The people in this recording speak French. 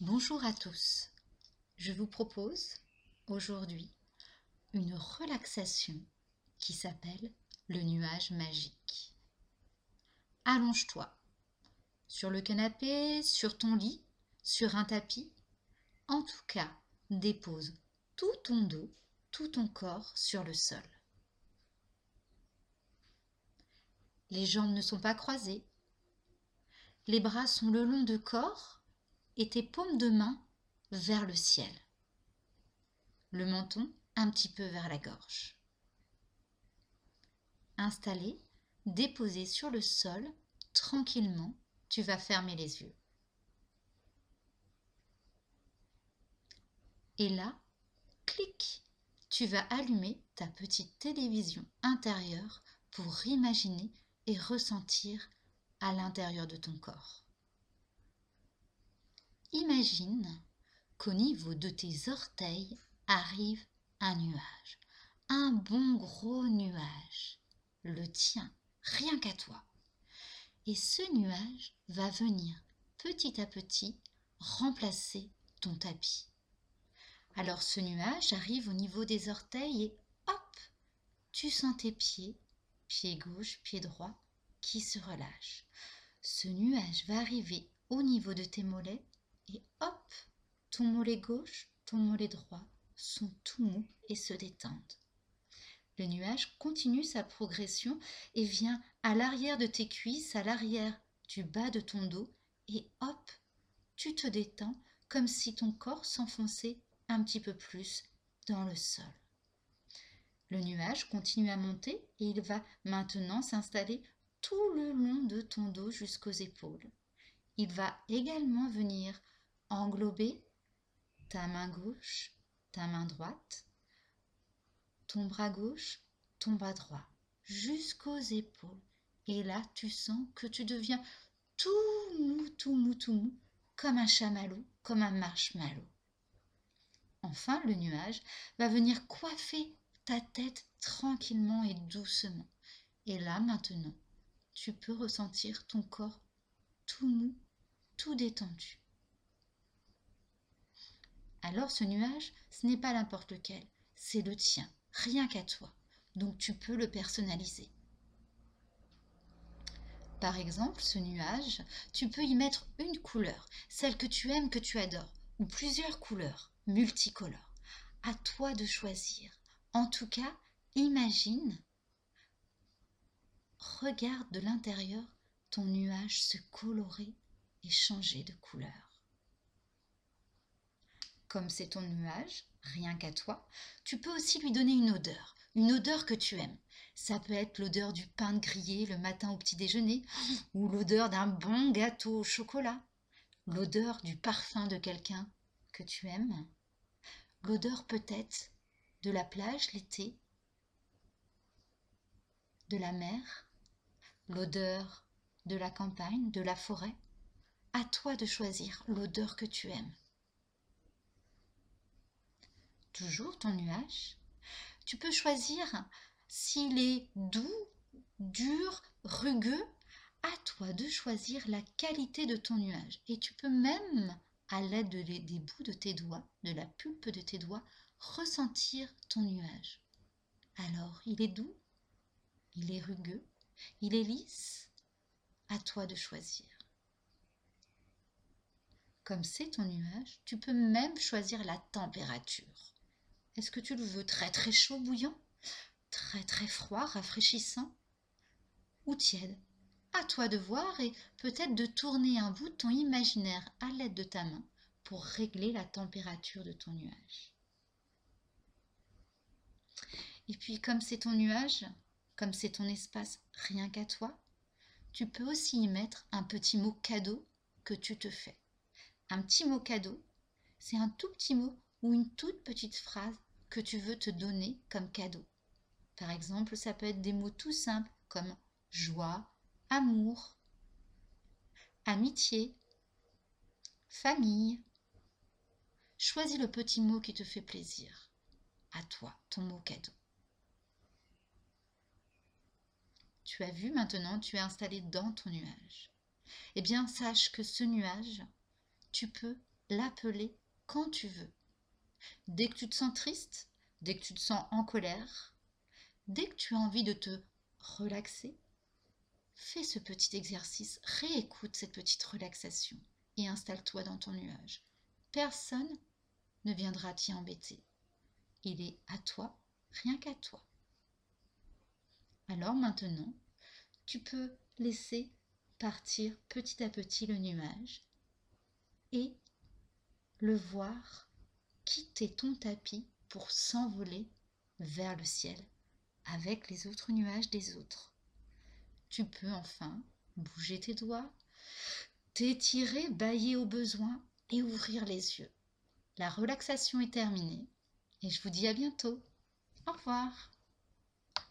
Bonjour à tous. Je vous propose aujourd'hui une relaxation qui s'appelle le nuage magique. Allonge-toi sur le canapé, sur ton lit, sur un tapis. En tout cas, dépose tout ton dos, tout ton corps sur le sol. Les jambes ne sont pas croisées. Les bras sont le long de corps et tes paumes de main vers le ciel. Le menton un petit peu vers la gorge. Installé, déposé sur le sol, tranquillement, tu vas fermer les yeux. Et là, clic, tu vas allumer ta petite télévision intérieure pour imaginer et ressentir à l'intérieur de ton corps. Imagine qu'au niveau de tes orteils arrive un nuage, un bon gros nuage, le tien, rien qu'à toi. Et ce nuage va venir petit à petit remplacer ton tapis. Alors ce nuage arrive au niveau des orteils et hop, tu sens tes pieds, pied gauche, pied droit, qui se relâchent. Ce nuage va arriver au niveau de tes mollets et hop, ton mollet gauche, ton mollet droit sont tout mous et se détendent. Le nuage continue sa progression et vient à l'arrière de tes cuisses, à l'arrière du bas de ton dos et hop, tu te détends comme si ton corps s'enfonçait un petit peu plus dans le sol. Le nuage continue à monter et il va maintenant s'installer tout le long de ton dos jusqu'aux épaules. Il va également venir englober ta main gauche, ta main droite, ton bras gauche, ton bras droit, jusqu'aux épaules. Et là, tu sens que tu deviens tout mou, tout mou, tout mou, comme un chamallow, comme un marshmallow. Enfin, le nuage va venir coiffer ta tête tranquillement et doucement. Et là, maintenant, tu peux ressentir ton corps tout mou, tout détendu. Alors ce nuage, ce n'est pas n'importe lequel, c'est le tien, rien qu'à toi. Donc tu peux le personnaliser. Par exemple, ce nuage, tu peux y mettre une couleur, celle que tu aimes, que tu adores, ou plusieurs couleurs, multicolores. À toi de choisir. En tout cas, imagine, regarde de l'intérieur ton nuage se colorer et changer de couleur comme c'est ton nuage, rien qu'à toi, tu peux aussi lui donner une odeur, une odeur que tu aimes. Ça peut être l'odeur du pain grillé le matin au petit déjeuner, ou l'odeur d'un bon gâteau au chocolat, l'odeur du parfum de quelqu'un que tu aimes, l'odeur peut-être de la plage l'été, de la mer, l'odeur de la campagne, de la forêt. À toi de choisir l'odeur que tu aimes toujours ton nuage. Tu peux choisir s'il est doux, dur, rugueux. À toi de choisir la qualité de ton nuage. Et tu peux même, à l'aide des bouts de tes doigts, de la pulpe de tes doigts, ressentir ton nuage. Alors, il est doux, il est rugueux, il est lisse. À toi de choisir. Comme c'est ton nuage, tu peux même choisir la température. Est-ce que tu le veux très très chaud, bouillant? Très très froid, rafraîchissant? Ou tiède? À toi de voir et peut-être de tourner un bout de ton imaginaire à l'aide de ta main pour régler la température de ton nuage. Et puis comme c'est ton nuage, comme c'est ton espace rien qu'à toi, tu peux aussi y mettre un petit mot cadeau que tu te fais. Un petit mot cadeau, c'est un tout petit mot ou une toute petite phrase tu veux te donner comme cadeau. Par exemple, ça peut être des mots tout simples comme joie, amour, amitié, famille. Choisis le petit mot qui te fait plaisir. À toi, ton mot cadeau. Tu as vu maintenant, tu es installé dans ton nuage. Eh bien, sache que ce nuage, tu peux l'appeler quand tu veux. Dès que tu te sens triste, dès que tu te sens en colère, dès que tu as envie de te relaxer, fais ce petit exercice, réécoute cette petite relaxation et installe-toi dans ton nuage. Personne ne viendra t'y embêter. Il est à toi, rien qu'à toi. Alors maintenant, tu peux laisser partir petit à petit le nuage et le voir quitter ton tapis pour s'envoler vers le ciel avec les autres nuages des autres. Tu peux enfin bouger tes doigts, t'étirer, bailler au besoin et ouvrir les yeux. La relaxation est terminée et je vous dis à bientôt. Au revoir.